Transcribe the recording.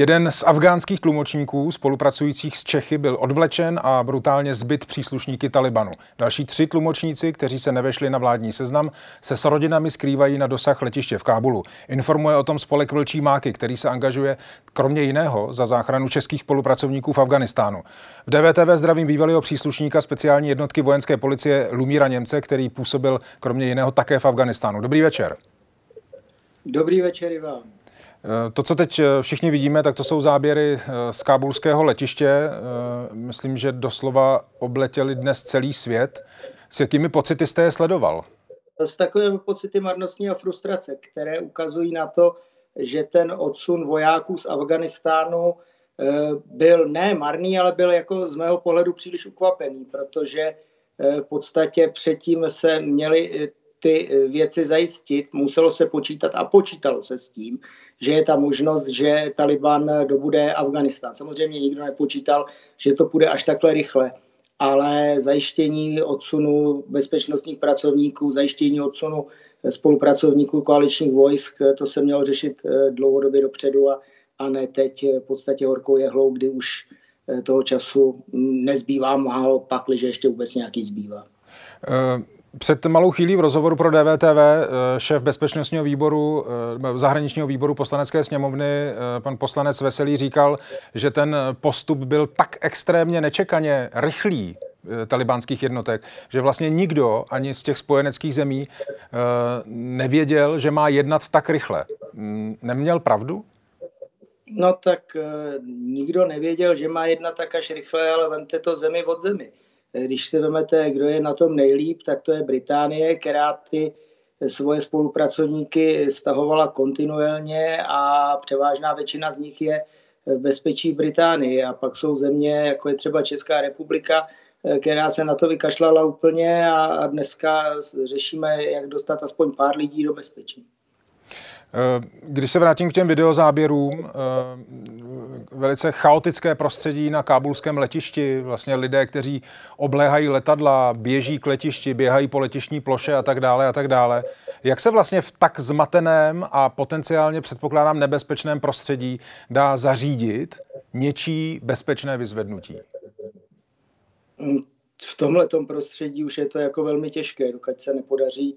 Jeden z afgánských tlumočníků spolupracujících s Čechy byl odvlečen a brutálně zbyt příslušníky Talibanu. Další tři tlumočníci, kteří se nevešli na vládní seznam, se s rodinami skrývají na dosah letiště v Kábulu. Informuje o tom spolek Vlčí máky, který se angažuje kromě jiného za záchranu českých spolupracovníků v Afganistánu. V DVTV zdravím bývalého příslušníka speciální jednotky vojenské policie Lumíra Němce, který působil kromě jiného také v Afganistánu. Dobrý večer. Dobrý večer i vám. Eh, to, co teď eh, všichni vidíme, tak to jsou záběry eh, z kábulského letiště. Myslím, že doslova obletěli dnes celý svět. S jakými pocity jste je sledoval? S takovými pocity marnostní a frustrace, které ukazují na to, že ten odsun vojáků z Afganistánu byl ne marný, ale byl jako z mého pohledu příliš ukvapený, protože v podstatě předtím se měli ty eh, věci zajistit, muselo se počítat a počítalo se s tím, že je ta možnost, že Taliban dobude Afganistán. Samozřejmě nikdo nepočítal, že to půjde až takhle rychle, ale zajištění odsunu bezpečnostních pracovníků, zajištění odsunu spolupracovníků koaličních vojsk, to se mělo řešit eh, dlouhodobě dopředu a, a ne teď v podstatě horkou jehlou, kdy už eh, toho času nezbývá málo, pakliže ještě vůbec nějaký zbývá. Uh... Před malou chvílí v rozhovoru pro DVTV eh, šéf bezpečnostního výboru, eh, zahraničního výboru poslanecké sněmovny, eh, pan poslanec Veselý říkal, že ten postup byl tak extrémně nečekaně rychlý talibánských jednotek, že vlastně nikdo ani z těch spojeneckých zemí nevěděl, že má jednat tak rychle. Mm, neměl pravdu? No tak nikdo nevěděl, že má jednat tak až rychle, ale vemte to zemi od zemi. Když si vezmete, kdo je na tom nejlíp, tak to je Británie, která ty svoje spolupracovníky stahovala kontinuálně a převážná většina z nich je v bezpečí v Británii. A pak jsou země, jako je třeba Česká republika, která se na to vykašlala úplně a dneska řešíme, jak dostat aspoň pár lidí do bezpečí. Eh, když se vrátím k těm videozáběrům, eh, velice chaotické prostředí na kábulském letišti, vlastně lidé, kteří obléhají letadla, běží k letišti, běhají po letišní ploše a tak dále a tak dále. Jak se vlastně v tak zmateném a potenciálně předpokládám nebezpečném prostředí dá zařídit něčí bezpečné vyzvednutí? V tomhle prostředí už je to jako velmi těžké, dokud se nepodaří